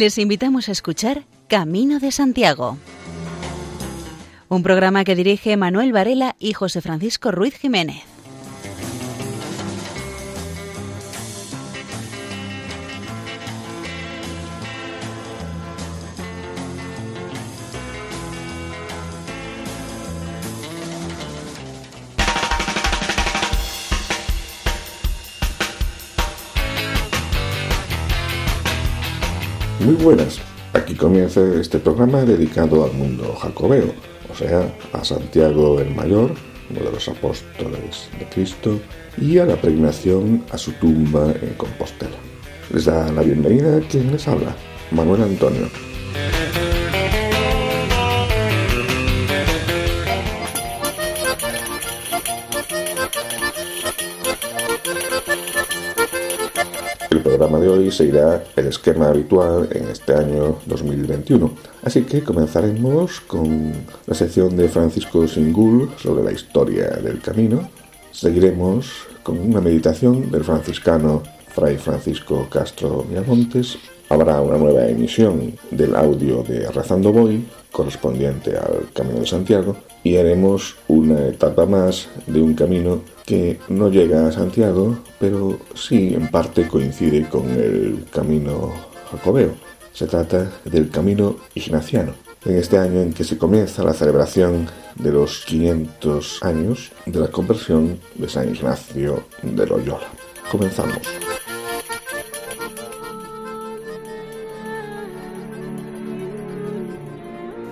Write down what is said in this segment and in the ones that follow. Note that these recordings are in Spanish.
Les invitamos a escuchar Camino de Santiago, un programa que dirige Manuel Varela y José Francisco Ruiz Jiménez. Buenas, aquí comienza este programa dedicado al mundo jacobeo, o sea, a Santiago el Mayor, uno de los apóstoles de Cristo, y a la pregnación a su tumba en Compostela. Les da la bienvenida quien les habla, Manuel Antonio. Hoy seguirá el esquema habitual en este año 2021, así que comenzaremos con la sección de Francisco Singul sobre la historia del camino, seguiremos con una meditación del franciscano Fray Francisco Castro Miramontes, habrá una nueva emisión del audio de Rezando Voy, correspondiente al Camino de Santiago, y haremos una etapa más de un camino que no llega a Santiago, pero sí en parte coincide con el camino jacobeo. Se trata del camino ignaciano. En este año en que se comienza la celebración de los 500 años de la conversión de San Ignacio de Loyola. Comenzamos.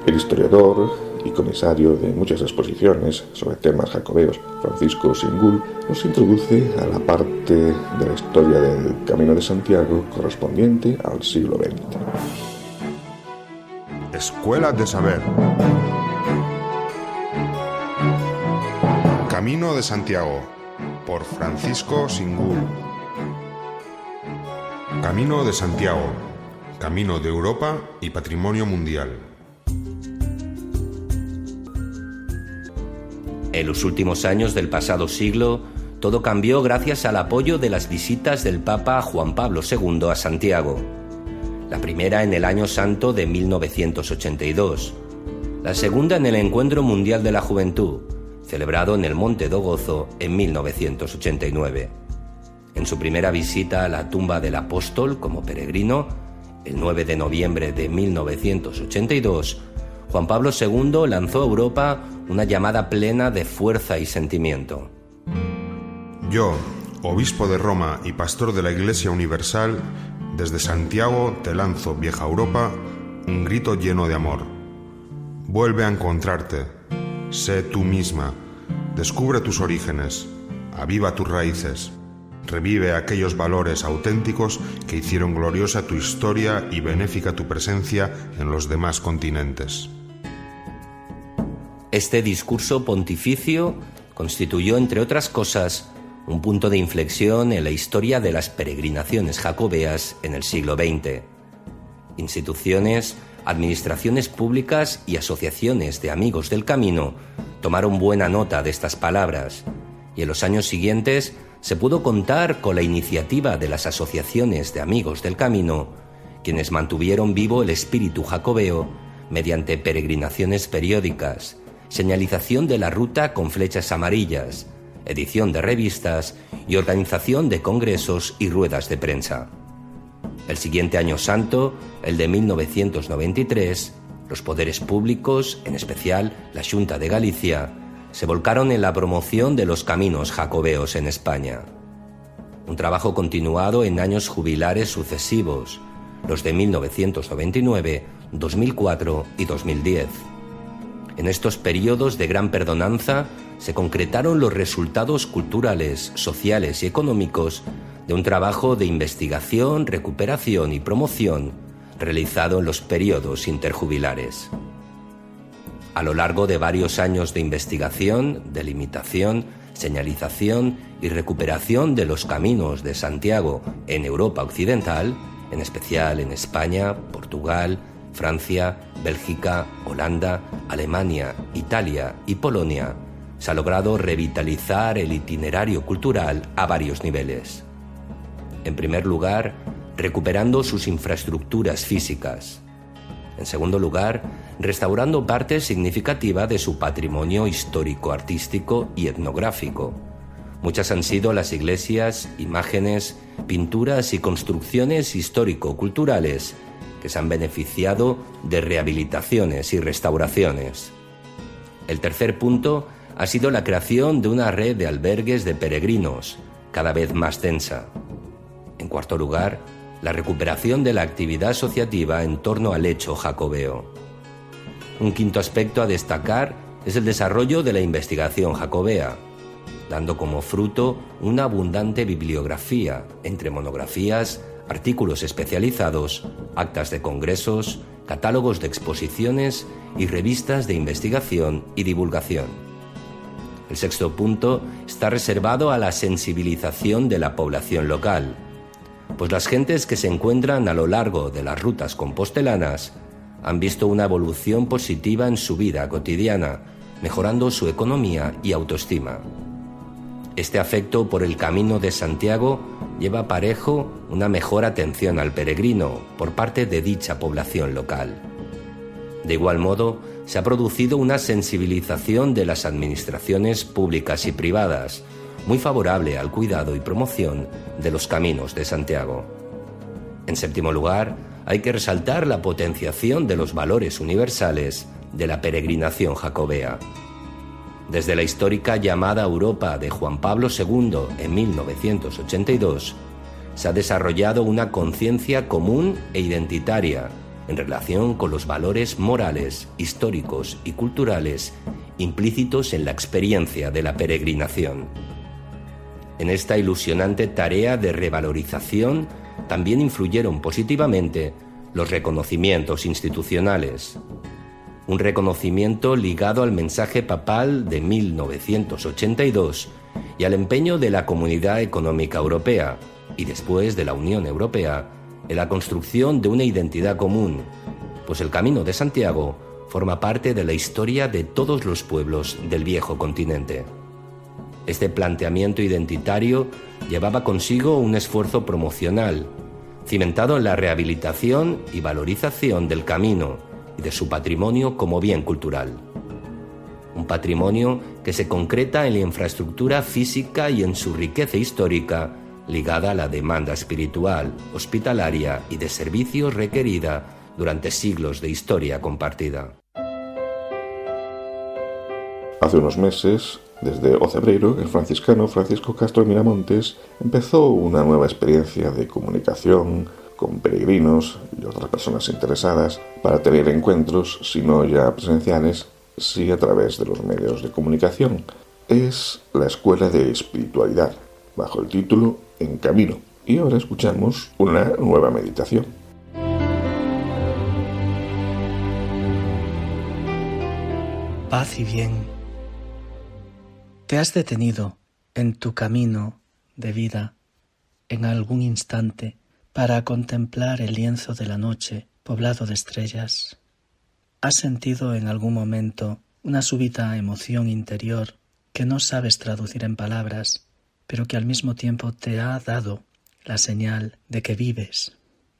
El historiador y comisario de muchas exposiciones sobre temas jacobeos, Francisco Singul, nos introduce a la parte de la historia del Camino de Santiago correspondiente al siglo XX. Escuela de Saber. Camino de Santiago, por Francisco Singul. Camino de Santiago, Camino de Europa y Patrimonio Mundial. En los últimos años del pasado siglo, todo cambió gracias al apoyo de las visitas del Papa Juan Pablo II a Santiago. La primera en el Año Santo de 1982, la segunda en el Encuentro Mundial de la Juventud, celebrado en el Monte do Gozo en 1989. En su primera visita a la tumba del apóstol como peregrino, el 9 de noviembre de 1982, Juan Pablo II lanzó a Europa una llamada plena de fuerza y sentimiento. Yo, obispo de Roma y pastor de la Iglesia Universal, desde Santiago te lanzo, vieja Europa, un grito lleno de amor. Vuelve a encontrarte, sé tú misma, descubre tus orígenes, aviva tus raíces, revive aquellos valores auténticos que hicieron gloriosa tu historia y benéfica tu presencia en los demás continentes. Este discurso pontificio constituyó, entre otras cosas, un punto de inflexión en la historia de las peregrinaciones jacobeas en el siglo XX. Instituciones, administraciones públicas y asociaciones de amigos del camino tomaron buena nota de estas palabras, y en los años siguientes se pudo contar con la iniciativa de las asociaciones de amigos del camino, quienes mantuvieron vivo el espíritu jacobeo mediante peregrinaciones periódicas, señalización de la ruta con flechas amarillas, edición de revistas y organización de congresos y ruedas de prensa. El siguiente año santo, el de 1993, los poderes públicos, en especial la Junta de Galicia, se volcaron en la promoción de los caminos jacobeos en España. Un trabajo continuado en años jubilares sucesivos, los de 1999, 2004 y 2010 en estos periodos de gran perdonanza se concretaron los resultados culturales, sociales y económicos de un trabajo de investigación, recuperación y promoción realizado en los periodos interjubilares. A lo largo de varios años de investigación, delimitación, señalización y recuperación de los caminos de Santiago en Europa Occidental, en especial en España, Portugal, Francia, Bélgica, Holanda, Alemania, Italia y Polonia, se ha logrado revitalizar el itinerario cultural a varios niveles. En primer lugar, recuperando sus infraestructuras físicas. En segundo lugar, restaurando parte significativa de su patrimonio histórico, artístico y etnográfico. Muchas han sido las iglesias, imágenes, pinturas y construcciones histórico-culturales que se han beneficiado de rehabilitaciones y restauraciones. El tercer punto ha sido la creación de una red de albergues de peregrinos, cada vez más densa. En cuarto lugar, la recuperación de la actividad asociativa en torno al hecho jacobeo. Un quinto aspecto a destacar es el desarrollo de la investigación jacobea, dando como fruto una abundante bibliografía entre monografías, artículos especializados, actas de congresos, catálogos de exposiciones y revistas de investigación y divulgación. El sexto punto está reservado a la sensibilización de la población local, pues las gentes que se encuentran a lo largo de las rutas compostelanas han visto una evolución positiva en su vida cotidiana, mejorando su economía y autoestima. Este afecto por el camino de Santiago lleva parejo una mejor atención al peregrino por parte de dicha población local. De igual modo, se ha producido una sensibilización de las administraciones públicas y privadas, muy favorable al cuidado y promoción de los caminos de Santiago. En séptimo lugar, hay que resaltar la potenciación de los valores universales de la peregrinación jacobea. Desde la histórica llamada Europa de Juan Pablo II en 1982, se ha desarrollado una conciencia común e identitaria en relación con los valores morales, históricos y culturales implícitos en la experiencia de la peregrinación. En esta ilusionante tarea de revalorización también influyeron positivamente los reconocimientos institucionales. Un reconocimiento ligado al mensaje papal de 1982 y al empeño de la Comunidad Económica Europea y después de la Unión Europea en la construcción de una identidad común, pues el Camino de Santiago forma parte de la historia de todos los pueblos del viejo continente. Este planteamiento identitario llevaba consigo un esfuerzo promocional, cimentado en la rehabilitación y valorización del camino y de su patrimonio como bien cultural. Un patrimonio que se concreta en la infraestructura física y en su riqueza histórica ligada a la demanda espiritual, hospitalaria y de servicios requerida durante siglos de historia compartida. Hace unos meses, desde Ocebreiro, el franciscano Francisco Castro Miramontes empezó una nueva experiencia de comunicación con peregrinos y otras personas interesadas para tener encuentros, si no ya presenciales, sí a través de los medios de comunicación. Es la Escuela de Espiritualidad, bajo el título En Camino. Y ahora escuchamos una nueva meditación. Paz y bien ¿Te has detenido en tu camino de vida en algún instante para contemplar el lienzo de la noche poblado de estrellas? ¿Has sentido en algún momento una súbita emoción interior que no sabes traducir en palabras, pero que al mismo tiempo te ha dado la señal de que vives,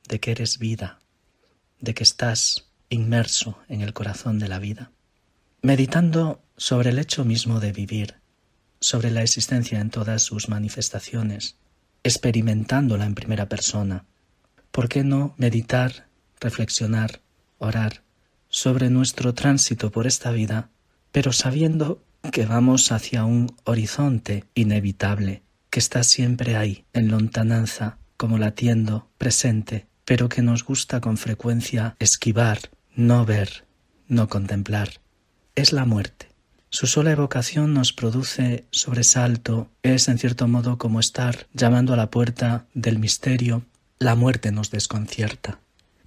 de que eres vida, de que estás inmerso en el corazón de la vida? Meditando sobre el hecho mismo de vivir, sobre la existencia en todas sus manifestaciones, experimentándola en primera persona. ¿Por qué no meditar, reflexionar, orar sobre nuestro tránsito por esta vida, pero sabiendo que vamos hacia un horizonte inevitable, que está siempre ahí, en lontananza, como latiendo, presente, pero que nos gusta con frecuencia esquivar, no ver, no contemplar? Es la muerte. Su sola evocación nos produce sobresalto, es en cierto modo como estar llamando a la puerta del misterio, la muerte nos desconcierta.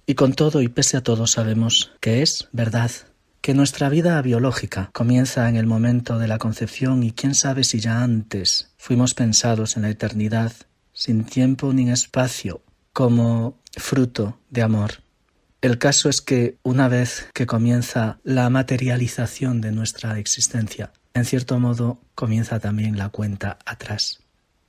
Y con todo y pese a todo sabemos que es verdad, que nuestra vida biológica comienza en el momento de la concepción y quién sabe si ya antes fuimos pensados en la eternidad, sin tiempo ni espacio, como fruto de amor. El caso es que una vez que comienza la materialización de nuestra existencia, en cierto modo comienza también la cuenta atrás.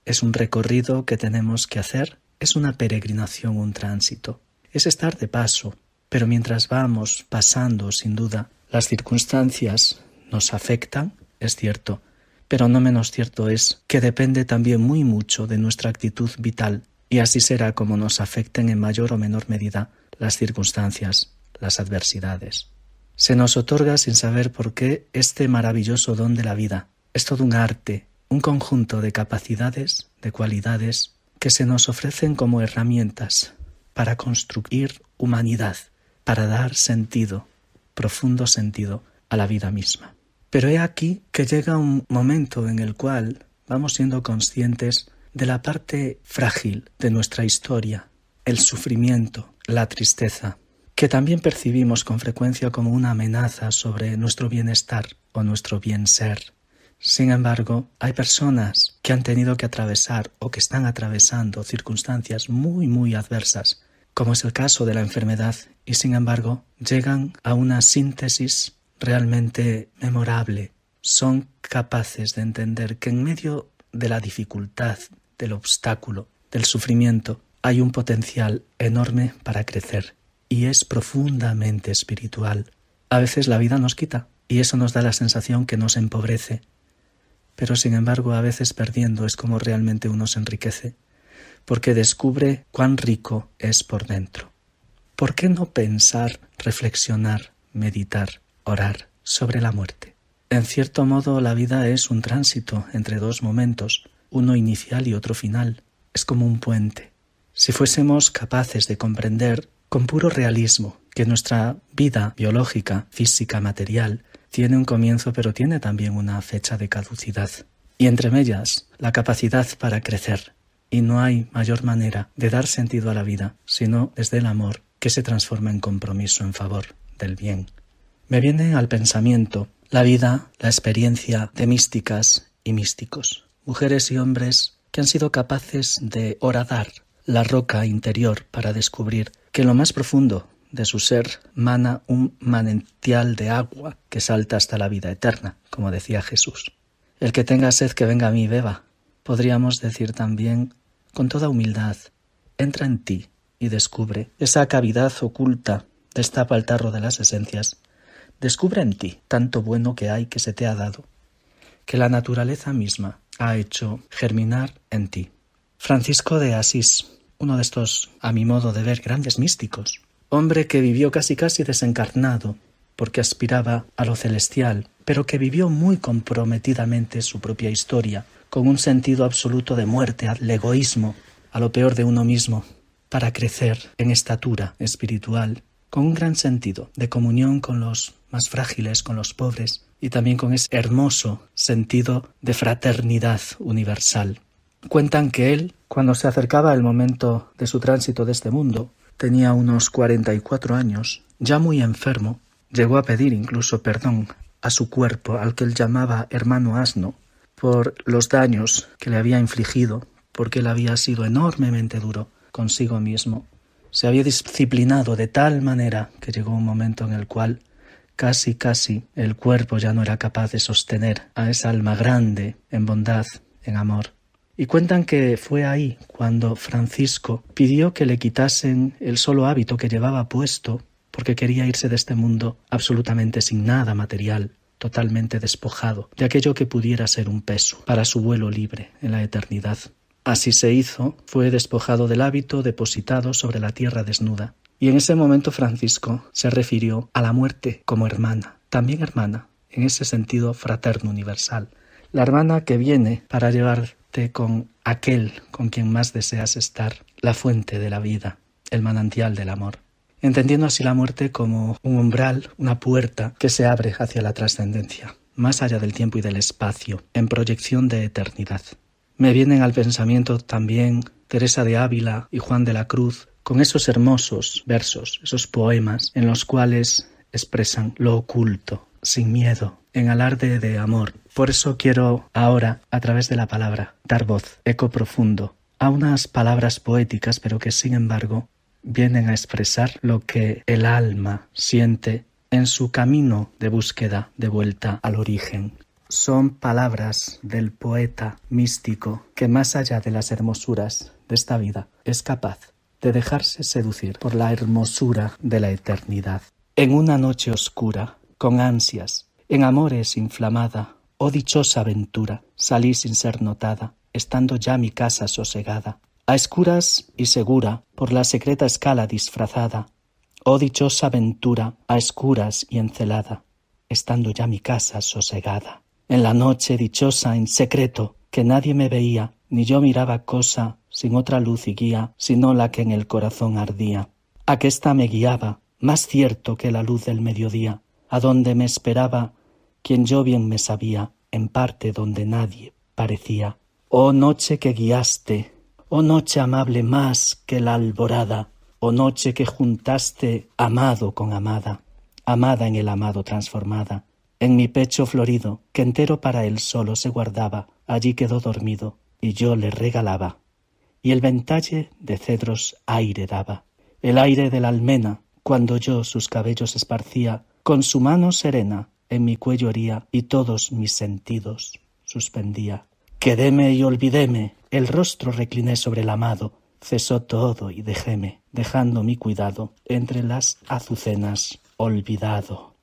Es un recorrido que tenemos que hacer, es una peregrinación, un tránsito. Es estar de paso, pero mientras vamos pasando, sin duda, las circunstancias nos afectan, es cierto, pero no menos cierto es que depende también muy mucho de nuestra actitud vital, y así será como nos afecten en mayor o menor medida las circunstancias, las adversidades. Se nos otorga sin saber por qué este maravilloso don de la vida. Es todo un arte, un conjunto de capacidades, de cualidades, que se nos ofrecen como herramientas para construir humanidad, para dar sentido, profundo sentido a la vida misma. Pero he aquí que llega un momento en el cual vamos siendo conscientes de la parte frágil de nuestra historia, el sufrimiento, la tristeza, que también percibimos con frecuencia como una amenaza sobre nuestro bienestar o nuestro bien ser. Sin embargo, hay personas que han tenido que atravesar o que están atravesando circunstancias muy, muy adversas, como es el caso de la enfermedad, y sin embargo llegan a una síntesis realmente memorable. Son capaces de entender que en medio de la dificultad, del obstáculo, del sufrimiento, hay un potencial enorme para crecer y es profundamente espiritual. A veces la vida nos quita y eso nos da la sensación que nos empobrece, pero sin embargo a veces perdiendo es como realmente uno se enriquece, porque descubre cuán rico es por dentro. ¿Por qué no pensar, reflexionar, meditar, orar sobre la muerte? En cierto modo la vida es un tránsito entre dos momentos, uno inicial y otro final. Es como un puente. Si fuésemos capaces de comprender con puro realismo que nuestra vida biológica, física, material, tiene un comienzo pero tiene también una fecha de caducidad. Y entre ellas, la capacidad para crecer. Y no hay mayor manera de dar sentido a la vida sino desde el amor que se transforma en compromiso en favor del bien. Me viene al pensamiento la vida, la experiencia de místicas y místicos, mujeres y hombres que han sido capaces de horadar la roca interior para descubrir que lo más profundo de su ser mana un manantial de agua que salta hasta la vida eterna, como decía Jesús. El que tenga sed que venga a mí beba. Podríamos decir también, con toda humildad, entra en ti y descubre esa cavidad oculta, destapa el tarro de las esencias, descubre en ti tanto bueno que hay que se te ha dado, que la naturaleza misma ha hecho germinar en ti. Francisco de Asís, uno de estos, a mi modo de ver, grandes místicos, hombre que vivió casi casi desencarnado, porque aspiraba a lo celestial, pero que vivió muy comprometidamente su propia historia, con un sentido absoluto de muerte al egoísmo, a lo peor de uno mismo, para crecer en estatura espiritual, con un gran sentido de comunión con los más frágiles, con los pobres, y también con ese hermoso sentido de fraternidad universal. Cuentan que él, cuando se acercaba el momento de su tránsito de este mundo, tenía unos cuarenta y cuatro años, ya muy enfermo, llegó a pedir incluso perdón a su cuerpo, al que él llamaba hermano asno, por los daños que le había infligido, porque él había sido enormemente duro consigo mismo. Se había disciplinado de tal manera que llegó un momento en el cual casi casi el cuerpo ya no era capaz de sostener a esa alma grande en bondad, en amor. Y cuentan que fue ahí cuando Francisco pidió que le quitasen el solo hábito que llevaba puesto, porque quería irse de este mundo absolutamente sin nada material, totalmente despojado de aquello que pudiera ser un peso para su vuelo libre en la eternidad. Así se hizo, fue despojado del hábito, depositado sobre la tierra desnuda. Y en ese momento Francisco se refirió a la muerte como hermana, también hermana, en ese sentido fraterno universal, la hermana que viene para llevar con aquel con quien más deseas estar, la fuente de la vida, el manantial del amor, entendiendo así la muerte como un umbral, una puerta que se abre hacia la trascendencia, más allá del tiempo y del espacio, en proyección de eternidad. Me vienen al pensamiento también Teresa de Ávila y Juan de la Cruz, con esos hermosos versos, esos poemas en los cuales expresan lo oculto, sin miedo, en alarde de amor. Por eso quiero ahora, a través de la palabra, dar voz, eco profundo, a unas palabras poéticas, pero que sin embargo vienen a expresar lo que el alma siente en su camino de búsqueda de vuelta al origen. son palabras del poeta místico que más allá de las hermosuras de esta vida es capaz de dejarse seducir por la hermosura de la eternidad. En una noche oscura, con ansias, en amores inflamada, oh dichosa aventura, salí sin ser notada, estando ya mi casa sosegada, a escuras y segura, por la secreta escala disfrazada, oh dichosa aventura, a escuras y encelada, estando ya mi casa sosegada. En la noche dichosa en secreto, que nadie me veía, ni yo miraba cosa sin otra luz y guía, sino la que en el corazón ardía. Aquesta me guiaba, más cierto que la luz del mediodía, a donde me esperaba quien yo bien me sabía, en parte donde nadie parecía. Oh noche que guiaste, oh noche amable más que la alborada, oh noche que juntaste amado con amada, amada en el amado transformada, en mi pecho florido, que entero para él solo se guardaba, allí quedó dormido, y yo le regalaba y el ventalle de cedros aire daba. El aire de la almena, cuando yo sus cabellos esparcía, con su mano serena en mi cuello hería y todos mis sentidos suspendía. Quedéme y olvidéme, el rostro recliné sobre el amado, cesó todo y dejéme, dejando mi cuidado entre las azucenas olvidado.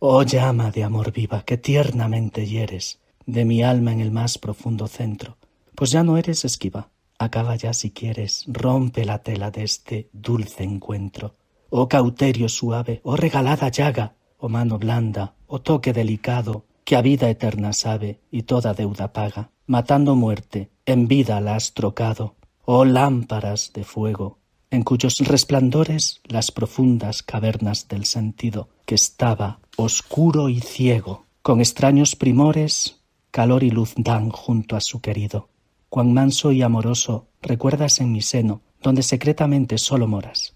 Oh llama de amor viva que tiernamente hieres de mi alma en el más profundo centro, pues ya no eres esquiva, Acaba ya si quieres, rompe la tela de este dulce encuentro. Oh cauterio suave, oh regalada llaga, oh mano blanda, oh toque delicado, que a vida eterna sabe y toda deuda paga, matando muerte, en vida la has trocado. Oh lámparas de fuego, en cuyos resplandores las profundas cavernas del sentido, que estaba oscuro y ciego, con extraños primores, calor y luz dan junto a su querido cuán manso y amoroso recuerdas en mi seno, donde secretamente solo moras.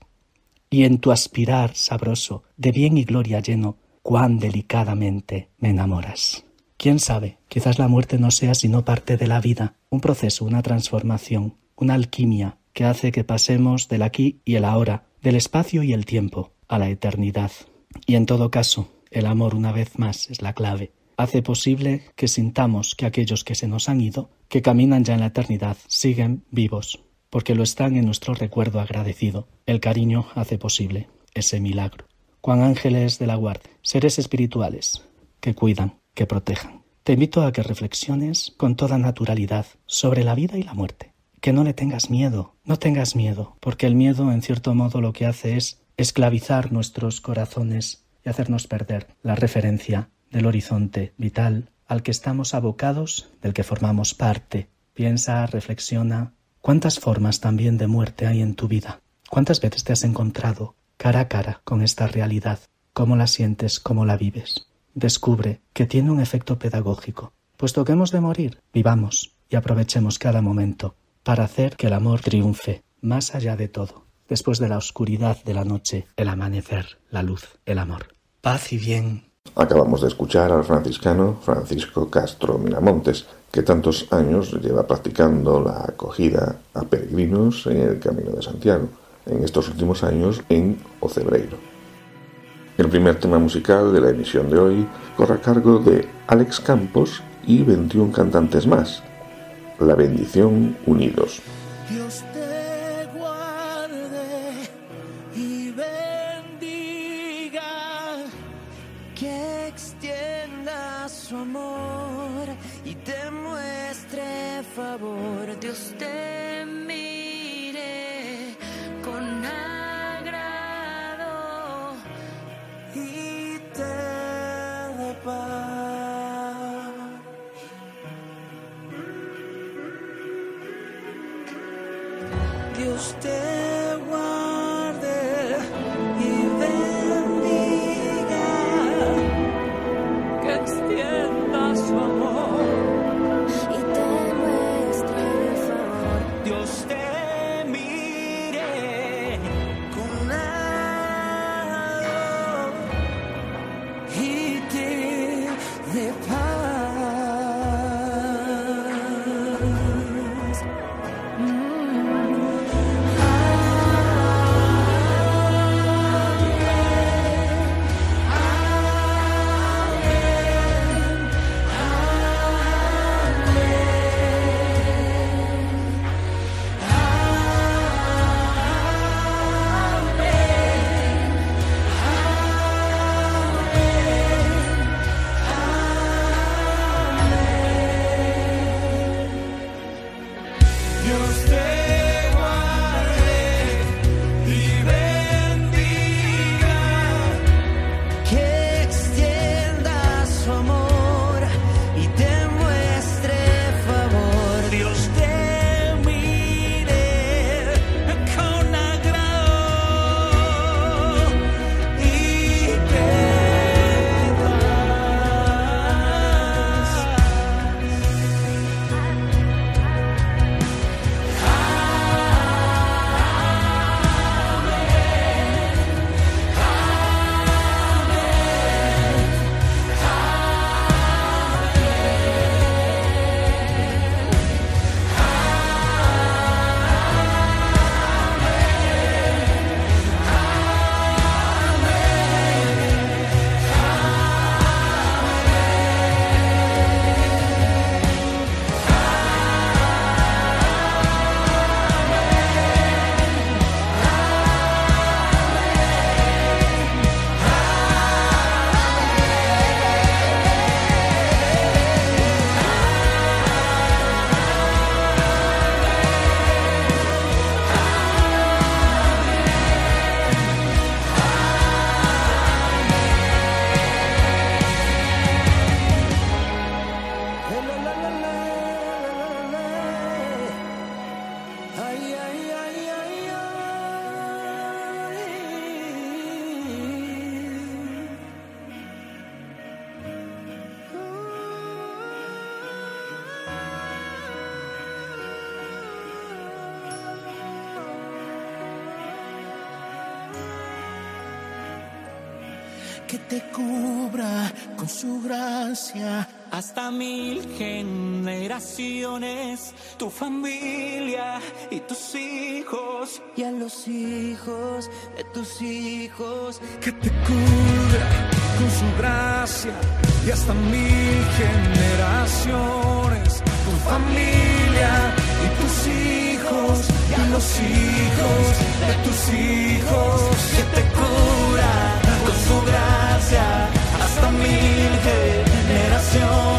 Y en tu aspirar sabroso, de bien y gloria lleno, cuán delicadamente me enamoras. Quién sabe, quizás la muerte no sea sino parte de la vida, un proceso, una transformación, una alquimia que hace que pasemos del aquí y el ahora, del espacio y el tiempo, a la eternidad. Y en todo caso, el amor una vez más es la clave, hace posible que sintamos que aquellos que se nos han ido, que caminan ya en la eternidad, siguen vivos, porque lo están en nuestro recuerdo agradecido. El cariño hace posible ese milagro. Juan ángeles de la guardia, seres espirituales que cuidan, que protejan. Te invito a que reflexiones con toda naturalidad sobre la vida y la muerte. Que no le tengas miedo, no tengas miedo, porque el miedo en cierto modo lo que hace es esclavizar nuestros corazones y hacernos perder la referencia del horizonte vital al que estamos abocados, del que formamos parte. Piensa, reflexiona. ¿Cuántas formas también de muerte hay en tu vida? ¿Cuántas veces te has encontrado cara a cara con esta realidad? ¿Cómo la sientes? ¿Cómo la vives? Descubre que tiene un efecto pedagógico. Puesto que hemos de morir, vivamos y aprovechemos cada momento para hacer que el amor triunfe más allá de todo. Después de la oscuridad de la noche, el amanecer, la luz, el amor. Paz y bien Acabamos de escuchar al franciscano Francisco Castro Miramontes, que tantos años lleva practicando la acogida a peregrinos en el Camino de Santiago, en estos últimos años en Ocebreiro. El primer tema musical de la emisión de hoy corre a cargo de Alex Campos y 21 cantantes más, La bendición unidos. Que te cubra con su gracia. Hasta mil generaciones, tu familia y tus hijos. Y a los hijos de tus hijos. Que te cubra con su gracia. Y hasta mil generaciones, tu familia y tus hijos. Y a los hijos de tus hijos. Que te cura con su gracia mi generación.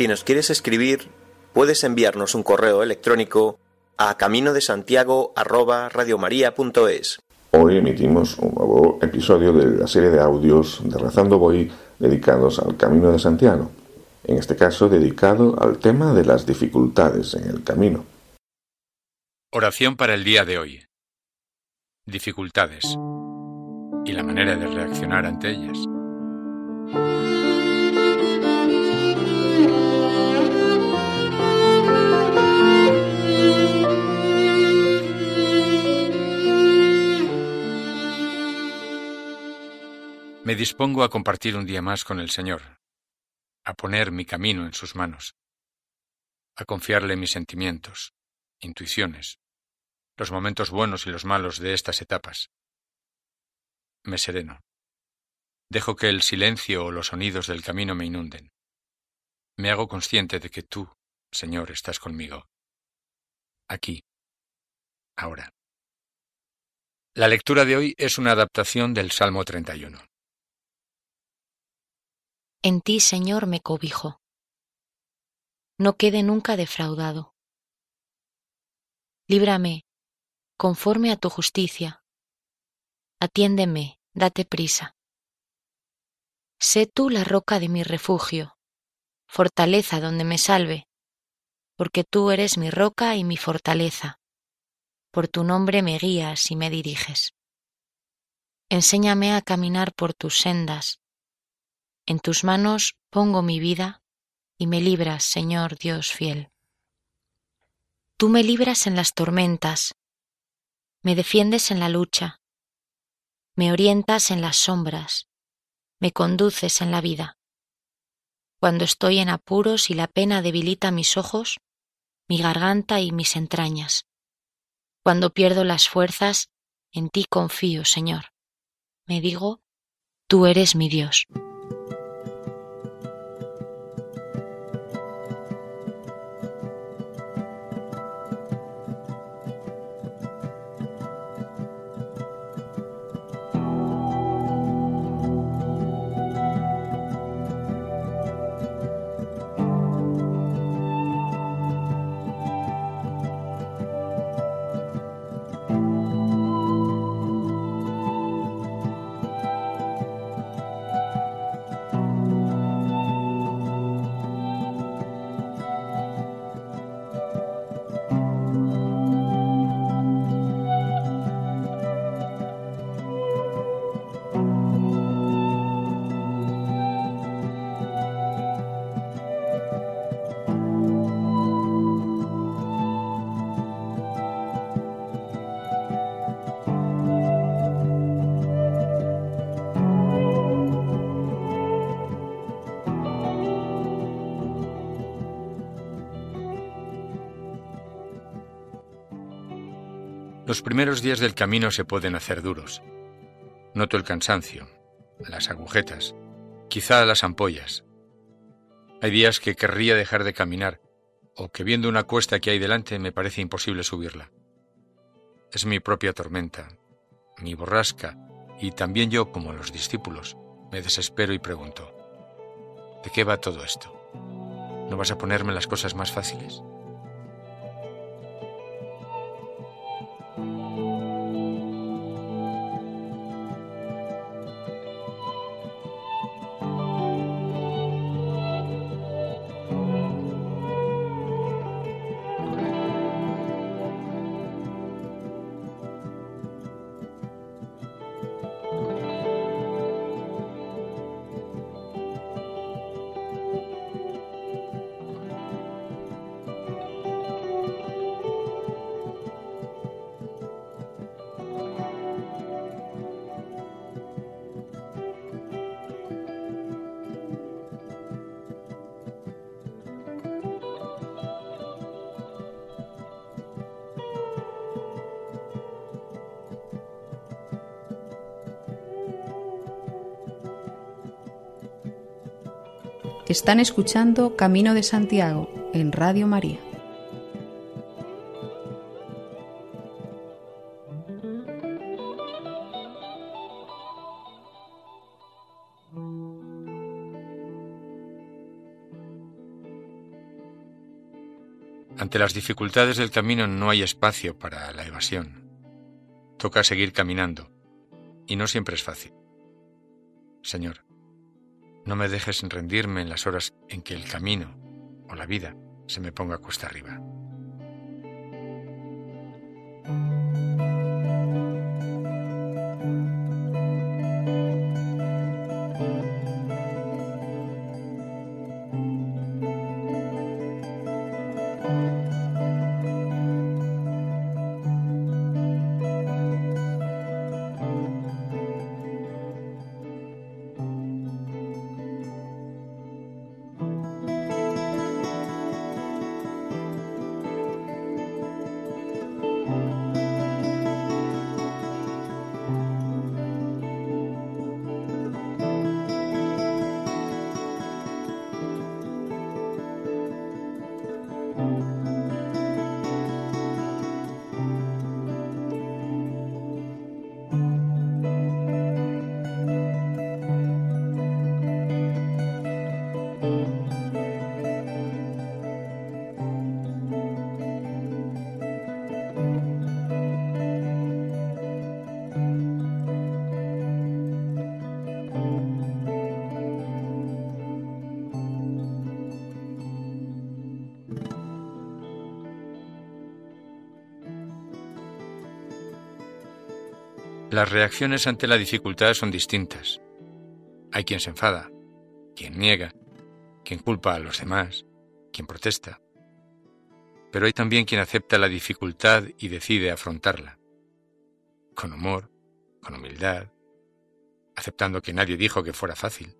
Si nos quieres escribir, puedes enviarnos un correo electrónico a camino de Santiago Hoy emitimos un nuevo episodio de la serie de audios de Rezando Voy dedicados al Camino de Santiago. En este caso dedicado al tema de las dificultades en el camino. Oración para el día de hoy. Dificultades y la manera de reaccionar ante ellas. Dispongo a compartir un día más con el Señor, a poner mi camino en sus manos, a confiarle mis sentimientos, intuiciones, los momentos buenos y los malos de estas etapas. Me sereno. Dejo que el silencio o los sonidos del camino me inunden. Me hago consciente de que tú, Señor, estás conmigo. Aquí. Ahora. La lectura de hoy es una adaptación del Salmo 31. En ti, Señor, me cobijo. No quede nunca defraudado. Líbrame, conforme a tu justicia. Atiéndeme, date prisa. Sé tú la roca de mi refugio, fortaleza donde me salve, porque tú eres mi roca y mi fortaleza. Por tu nombre me guías y me diriges. Enséñame a caminar por tus sendas. En tus manos pongo mi vida y me libras, Señor Dios fiel. Tú me libras en las tormentas, me defiendes en la lucha, me orientas en las sombras, me conduces en la vida. Cuando estoy en apuros y la pena debilita mis ojos, mi garganta y mis entrañas. Cuando pierdo las fuerzas, en ti confío, Señor. Me digo, tú eres mi Dios. Los primeros días del camino se pueden hacer duros. Noto el cansancio, las agujetas, quizá las ampollas. Hay días que querría dejar de caminar, o que viendo una cuesta que hay delante me parece imposible subirla. Es mi propia tormenta, mi borrasca, y también yo, como los discípulos, me desespero y pregunto, ¿de qué va todo esto? ¿No vas a ponerme las cosas más fáciles? Están escuchando Camino de Santiago en Radio María. Ante las dificultades del camino no hay espacio para la evasión. Toca seguir caminando, y no siempre es fácil. Señor, no me dejes rendirme en las horas en que el camino o la vida se me ponga cuesta arriba. Las reacciones ante la dificultad son distintas. Hay quien se enfada, quien niega, quien culpa a los demás, quien protesta. Pero hay también quien acepta la dificultad y decide afrontarla. Con humor, con humildad, aceptando que nadie dijo que fuera fácil.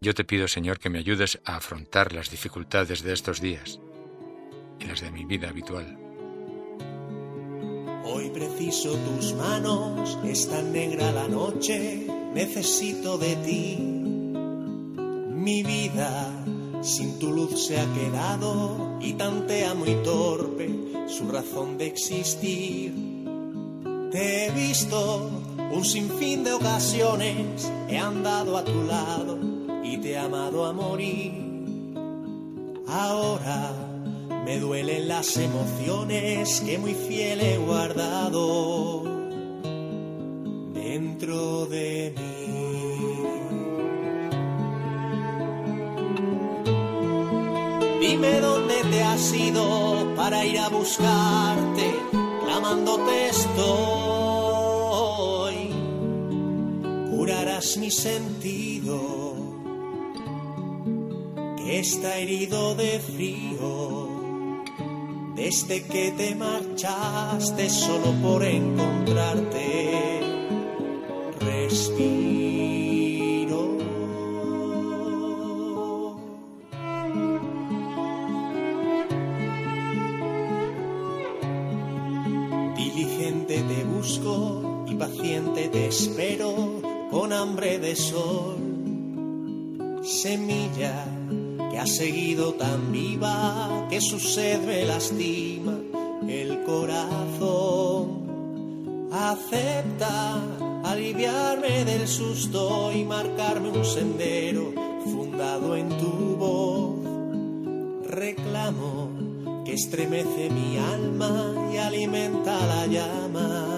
Yo te pido, Señor, que me ayudes a afrontar las dificultades de estos días y las de mi vida habitual. Hoy preciso tus manos, es tan negra la noche, necesito de ti. Mi vida sin tu luz se ha quedado y tantea muy torpe su razón de existir. Te he visto un sinfín de ocasiones, he andado a tu lado y te he amado a morir. Ahora me duelen las emociones que muy fiel he guardado dentro de mí. Dime dónde te has ido para ir a buscarte, clamándote estoy. Curarás mi sentido, que está herido de frío desde que te marchaste solo por encontrarte. Respiro. Seguido tan viva que su sed me lastima el corazón. Acepta aliviarme del susto y marcarme un sendero fundado en tu voz. Reclamo que estremece mi alma y alimenta la llama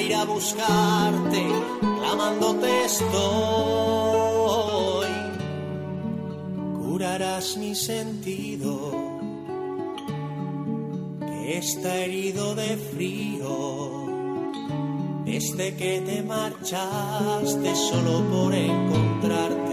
ir a buscarte, clamándote estoy. Curarás mi sentido, que está herido de frío, desde que te marchaste solo por encontrarte.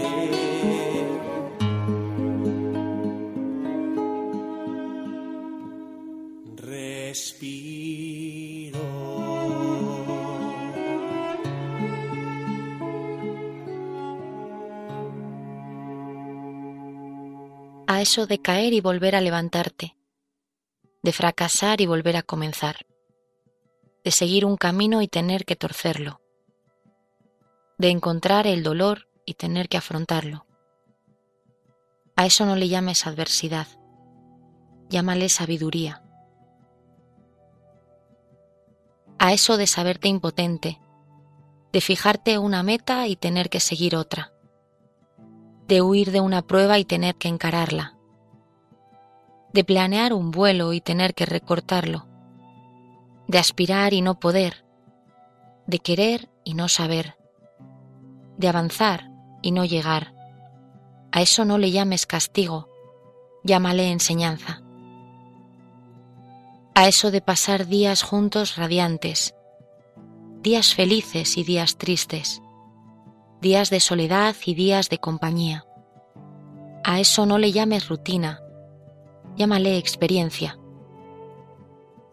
Eso de caer y volver a levantarte, de fracasar y volver a comenzar, de seguir un camino y tener que torcerlo, de encontrar el dolor y tener que afrontarlo. A eso no le llames adversidad, llámale sabiduría. A eso de saberte impotente, de fijarte una meta y tener que seguir otra de huir de una prueba y tener que encararla, de planear un vuelo y tener que recortarlo, de aspirar y no poder, de querer y no saber, de avanzar y no llegar. A eso no le llames castigo, llámale enseñanza. A eso de pasar días juntos radiantes, días felices y días tristes, días de soledad y días de compañía. A eso no le llames rutina, llámale experiencia.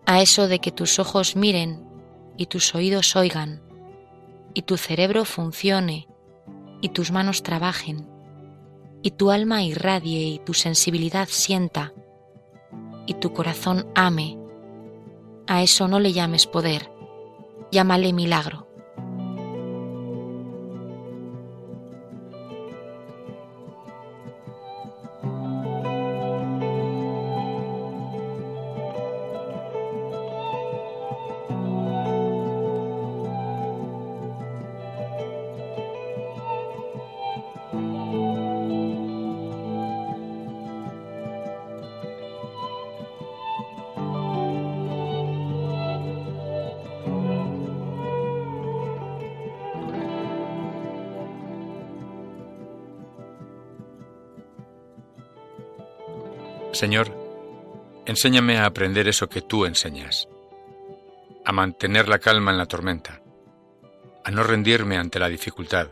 A eso de que tus ojos miren y tus oídos oigan, y tu cerebro funcione, y tus manos trabajen, y tu alma irradie y tu sensibilidad sienta, y tu corazón ame. A eso no le llames poder, llámale milagro. Señor, enséñame a aprender eso que tú enseñas, a mantener la calma en la tormenta, a no rendirme ante la dificultad,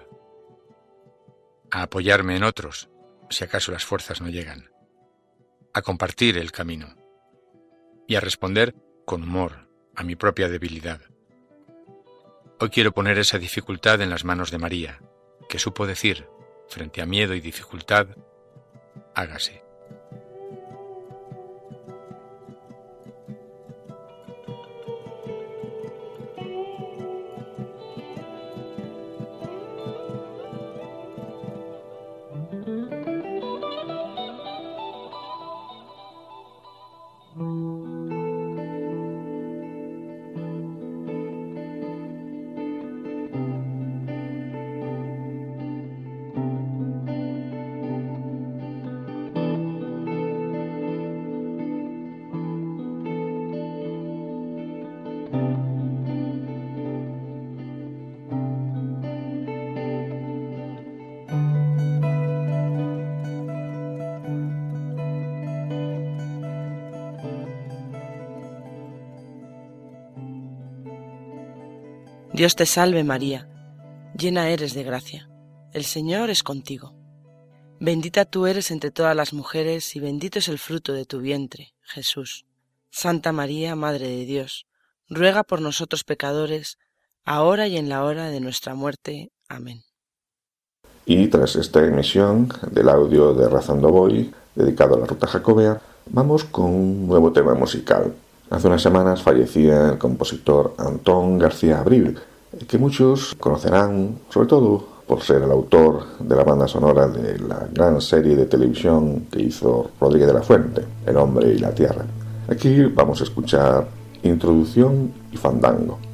a apoyarme en otros si acaso las fuerzas no llegan, a compartir el camino y a responder con humor a mi propia debilidad. Hoy quiero poner esa dificultad en las manos de María, que supo decir, frente a miedo y dificultad, hágase. Dios te salve María, llena eres de gracia, el Señor es contigo. Bendita tú eres entre todas las mujeres y bendito es el fruto de tu vientre, Jesús. Santa María, Madre de Dios, ruega por nosotros pecadores, ahora y en la hora de nuestra muerte. Amén. Y tras esta emisión del audio de Razando Boy, dedicado a la ruta jacobea, vamos con un nuevo tema musical. Hace unas semanas fallecía el compositor Antón García Abril, que muchos conocerán sobre todo por ser el autor de la banda sonora de la gran serie de televisión que hizo Rodríguez de la Fuente, El hombre y la tierra. Aquí vamos a escuchar Introducción y Fandango.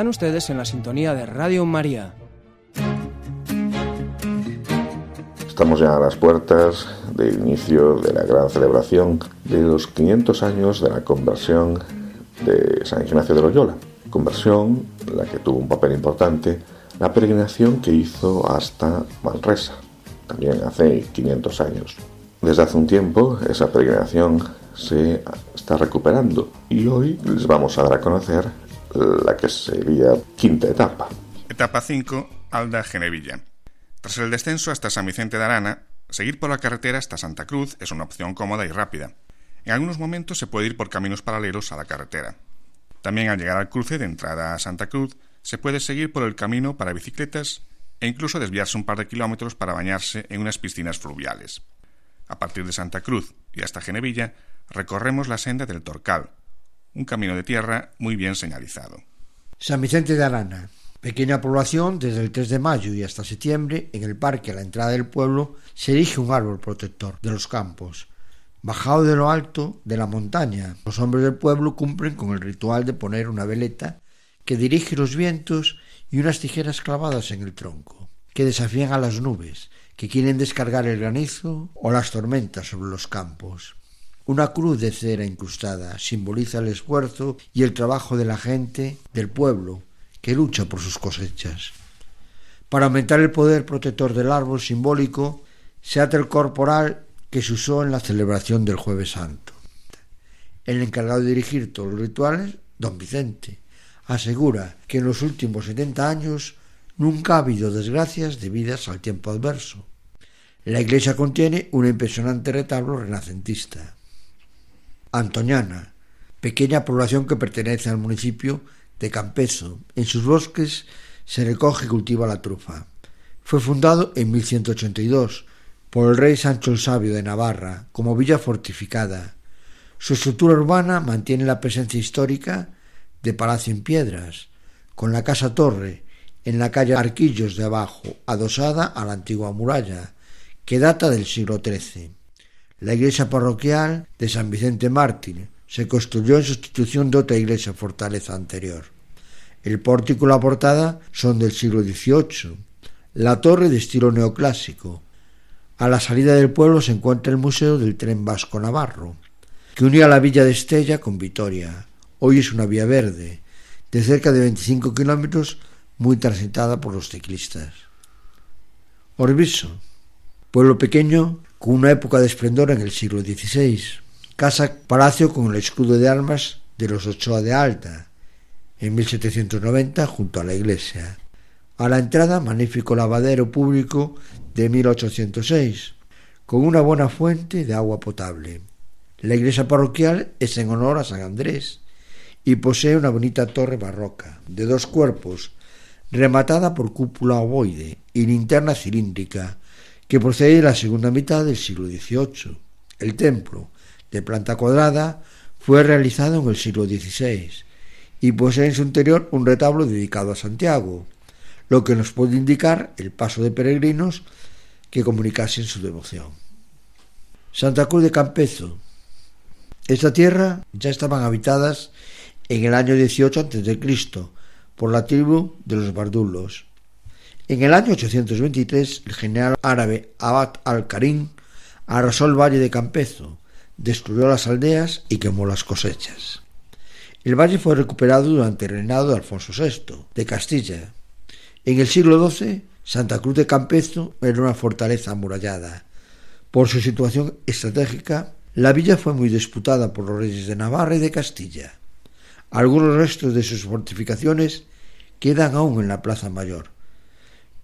Están ustedes en la sintonía de Radio María. Estamos ya a las puertas del inicio de la gran celebración de los 500 años de la conversión de San Ignacio de Loyola. Conversión en la que tuvo un papel importante la peregrinación que hizo hasta Manresa, también hace 500 años. Desde hace un tiempo esa peregrinación se está recuperando y hoy les vamos a dar a conocer la que sería quinta etapa. Etapa 5, Alda Genevilla. Tras el descenso hasta San Vicente de Arana, seguir por la carretera hasta Santa Cruz es una opción cómoda y rápida. En algunos momentos se puede ir por caminos paralelos a la carretera. También al llegar al cruce de entrada a Santa Cruz, se puede seguir por el camino para bicicletas e incluso desviarse un par de kilómetros para bañarse en unas piscinas fluviales. A partir de Santa Cruz y hasta Genevilla, recorremos la senda del Torcal, un camino de tierra muy bien señalizado. San Vicente de Arana, pequeña población desde el 3 de mayo y hasta septiembre, en el parque a la entrada del pueblo se erige un árbol protector de los campos. Bajado de lo alto de la montaña, los hombres del pueblo cumplen con el ritual de poner una veleta que dirige los vientos y unas tijeras clavadas en el tronco, que desafían a las nubes, que quieren descargar el granizo o las tormentas sobre los campos. Una cruz de cera incrustada simboliza el esfuerzo y el trabajo de la gente del pueblo que lucha por sus cosechas. Para aumentar el poder protector del árbol simbólico, se ata el corporal que se usó en la celebración del Jueves Santo. El encargado de dirigir todos los rituales, don Vicente, asegura que en los últimos setenta años nunca ha habido desgracias debidas al tiempo adverso. La iglesia contiene un impresionante retablo renacentista. Antoñana, pequeña población que pertenece al municipio de Campezo. En sus bosques se recoge y cultiva la trufa. Fue fundado en 1182 por el rey Sancho el Sabio de Navarra como villa fortificada. Su estructura urbana mantiene la presencia histórica de palacio en piedras, con la casa torre en la calle Arquillos de abajo, adosada a la antigua muralla, que data del siglo XIII. La iglesia parroquial de San Vicente Mártir se construyó en sustitución de otra iglesia fortaleza anterior. El pórtico y la portada son del siglo XVIII. La torre de estilo neoclásico. A la salida del pueblo se encuentra el Museo del Tren Vasco Navarro, que unía la villa de Estella con Vitoria. Hoy es una vía verde, de cerca de 25 kilómetros, muy transitada por los ciclistas. Orbiso, pueblo pequeño con una época de esplendor en el siglo XVI. Casa palacio con el escudo de armas de los Ochoa de Alta, en 1790 junto a la iglesia. A la entrada, magnífico lavadero público de 1806, con una buena fuente de agua potable. La iglesia parroquial es en honor a San Andrés y posee una bonita torre barroca de dos cuerpos, rematada por cúpula ovoide y linterna cilíndrica, que procede de la segunda mitad del siglo XVIII. El templo, de planta cuadrada, fue realizado en el siglo XVI y posee en su interior un retablo dedicado a Santiago, lo que nos puede indicar el paso de peregrinos que comunicasen su devoción. Santa Cruz de Campezo. Esta tierra ya estaban habitadas en el año 18 a.C. por la tribu de los Bardulos. En el año 823, el general árabe Abad al-Karim arrasó el valle de Campezo, destruyó las aldeas y quemó las cosechas. El valle fue recuperado durante el reinado de Alfonso VI de Castilla. En el siglo XII, Santa Cruz de Campezo era una fortaleza amurallada. Por su situación estratégica, la villa fue muy disputada por los reyes de Navarra y de Castilla. Algunos restos de sus fortificaciones quedan aún en la Plaza Mayor,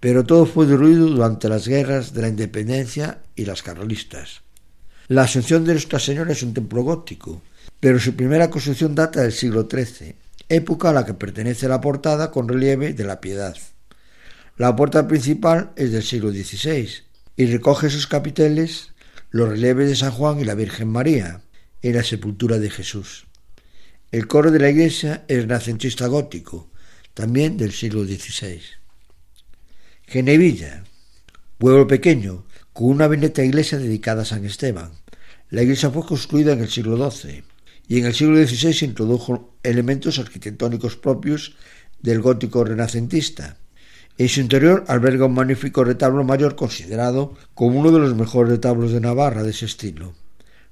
pero todo fue derruido durante las guerras de la independencia y las carlistas. La Asunción de Nuestra Señora es un templo gótico, pero su primera construcción data del siglo XIII, época a la que pertenece la portada con relieve de la Piedad. La puerta principal es del siglo XVI y recoge sus capiteles los relieves de San Juan y la Virgen María en la sepultura de Jesús. El coro de la iglesia es renacentista gótico, también del siglo XVI. Genevilla, pueblo pequeño, con una veneta iglesia dedicada a San Esteban. La iglesia fue construida en el siglo XII y en el siglo XVI se introdujo elementos arquitectónicos propios del gótico renacentista. En su interior alberga un magnífico retablo mayor considerado como uno de los mejores retablos de Navarra de ese estilo.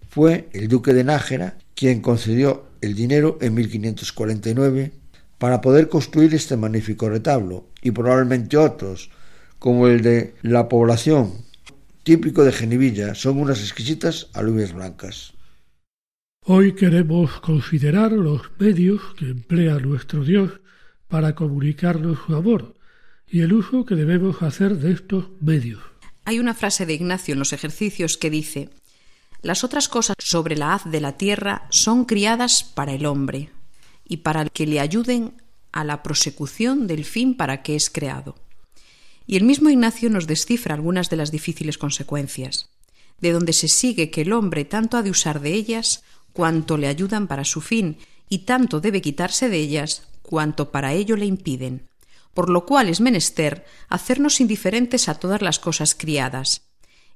Fue el duque de Nájera quien concedió el dinero en 1549 para poder construir este magnífico retablo y probablemente otros, como el de la población, típico de Genevilla, son unas exquisitas alubias blancas. Hoy queremos considerar los medios que emplea nuestro Dios para comunicarnos su amor y el uso que debemos hacer de estos medios. Hay una frase de Ignacio en los ejercicios que dice Las otras cosas sobre la haz de la tierra son criadas para el hombre y para que le ayuden a la prosecución del fin para que es creado. Y el mismo Ignacio nos descifra algunas de las difíciles consecuencias, de donde se sigue que el hombre tanto ha de usar de ellas cuanto le ayudan para su fin, y tanto debe quitarse de ellas cuanto para ello le impiden, por lo cual es menester hacernos indiferentes a todas las cosas criadas,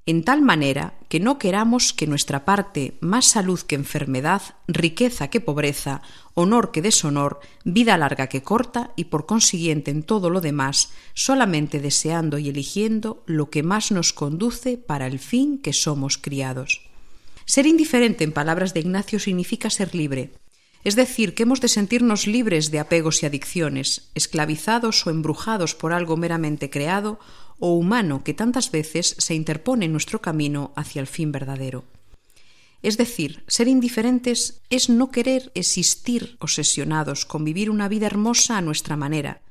en tal manera que no queramos que nuestra parte, más salud que enfermedad, riqueza que pobreza, honor que deshonor, vida larga que corta, y por consiguiente en todo lo demás, solamente deseando y eligiendo lo que más nos conduce para el fin que somos criados. Ser indiferente, en palabras de Ignacio, significa ser libre, es decir, que hemos de sentirnos libres de apegos y adicciones, esclavizados o embrujados por algo meramente creado o humano que tantas veces se interpone en nuestro camino hacia el fin verdadero. Es decir, ser indiferentes es no querer existir obsesionados con vivir una vida hermosa a nuestra manera,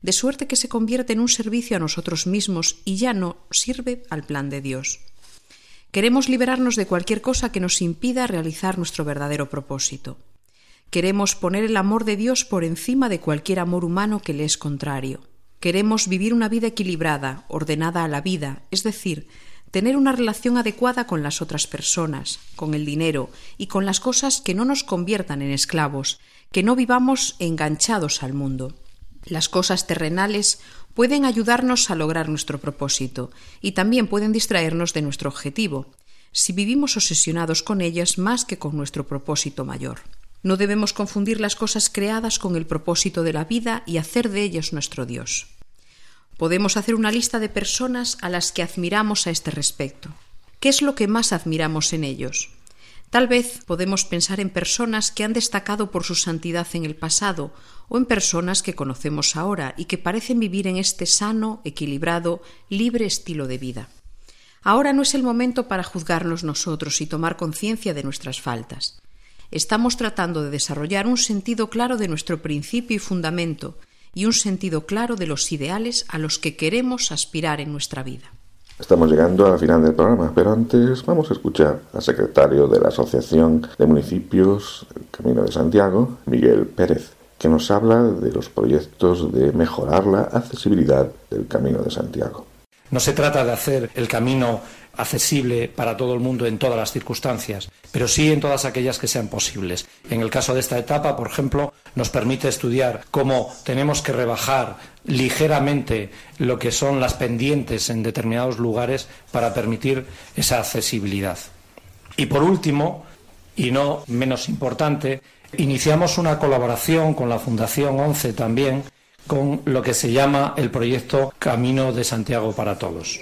de suerte que se convierte en un servicio a nosotros mismos y ya no sirve al plan de Dios. Queremos liberarnos de cualquier cosa que nos impida realizar nuestro verdadero propósito. Queremos poner el amor de Dios por encima de cualquier amor humano que le es contrario. Queremos vivir una vida equilibrada, ordenada a la vida, es decir, tener una relación adecuada con las otras personas, con el dinero y con las cosas que no nos conviertan en esclavos, que no vivamos enganchados al mundo. Las cosas terrenales pueden ayudarnos a lograr nuestro propósito y también pueden distraernos de nuestro objetivo, si vivimos obsesionados con ellas más que con nuestro propósito mayor. No debemos confundir las cosas creadas con el propósito de la vida y hacer de ellas nuestro Dios. Podemos hacer una lista de personas a las que admiramos a este respecto. ¿Qué es lo que más admiramos en ellos? Tal vez podemos pensar en personas que han destacado por su santidad en el pasado o en personas que conocemos ahora y que parecen vivir en este sano, equilibrado, libre estilo de vida. Ahora no es el momento para juzgarnos nosotros y tomar conciencia de nuestras faltas estamos tratando de desarrollar un sentido claro de nuestro principio y fundamento y un sentido claro de los ideales a los que queremos aspirar en nuestra vida. Estamos llegando al final del programa, pero antes vamos a escuchar al secretario de la Asociación de Municipios Camino de Santiago, Miguel Pérez, que nos habla de los proyectos de mejorar la accesibilidad del Camino de Santiago. No se trata de hacer el camino accesible para todo el mundo en todas las circunstancias, pero sí en todas aquellas que sean posibles. En el caso de esta etapa, por ejemplo, nos permite estudiar cómo tenemos que rebajar ligeramente lo que son las pendientes en determinados lugares para permitir esa accesibilidad. Y por último, y no menos importante, iniciamos una colaboración con la Fundación ONCE también con lo que se llama el proyecto Camino de Santiago para Todos.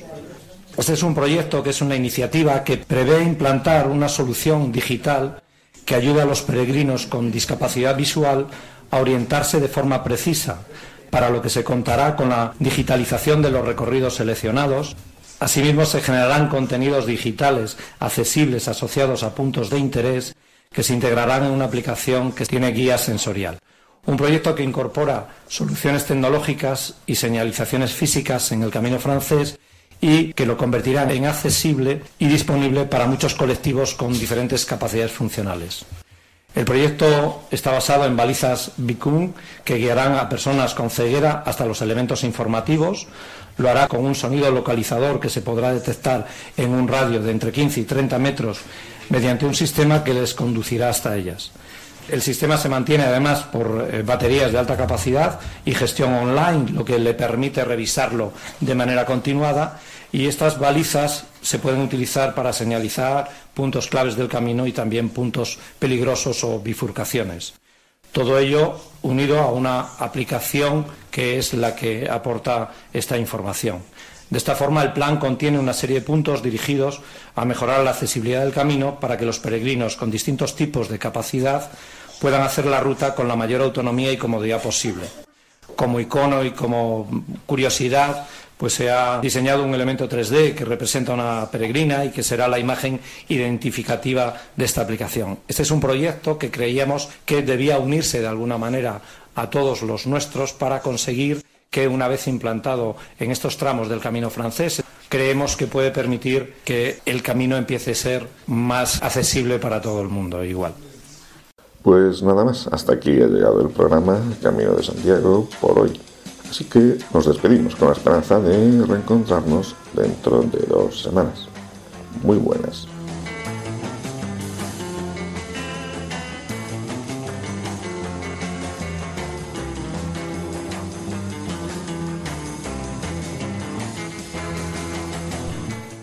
Este es un proyecto que es una iniciativa que prevé implantar una solución digital que ayude a los peregrinos con discapacidad visual a orientarse de forma precisa, para lo que se contará con la digitalización de los recorridos seleccionados. Asimismo, se generarán contenidos digitales accesibles asociados a puntos de interés que se integrarán en una aplicación que tiene guía sensorial. Un proyecto que incorpora soluciones tecnológicas y señalizaciones físicas en el camino francés y que lo convertirá en accesible y disponible para muchos colectivos con diferentes capacidades funcionales. El proyecto está basado en balizas Bicum que guiarán a personas con ceguera hasta los elementos informativos. Lo hará con un sonido localizador que se podrá detectar en un radio de entre 15 y 30 metros mediante un sistema que les conducirá hasta ellas. El sistema se mantiene además por eh, baterías de alta capacidad y gestión online, lo que le permite revisarlo de manera continuada y estas balizas se pueden utilizar para señalizar puntos claves del camino y también puntos peligrosos o bifurcaciones. Todo ello unido a una aplicación que es la que aporta esta información. De esta forma, el plan contiene una serie de puntos dirigidos a mejorar la accesibilidad del camino para que los peregrinos con distintos tipos de capacidad puedan hacer la ruta con la mayor autonomía y comodidad posible. Como icono y como curiosidad, pues se ha diseñado un elemento 3D que representa una peregrina y que será la imagen identificativa de esta aplicación. Este es un proyecto que creíamos que debía unirse de alguna manera a todos los nuestros para conseguir que una vez implantado en estos tramos del camino francés, creemos que puede permitir que el camino empiece a ser más accesible para todo el mundo igual. Pues nada más, hasta aquí ha llegado el programa Camino de Santiago por hoy. Así que nos despedimos con la esperanza de reencontrarnos dentro de dos semanas. Muy buenas.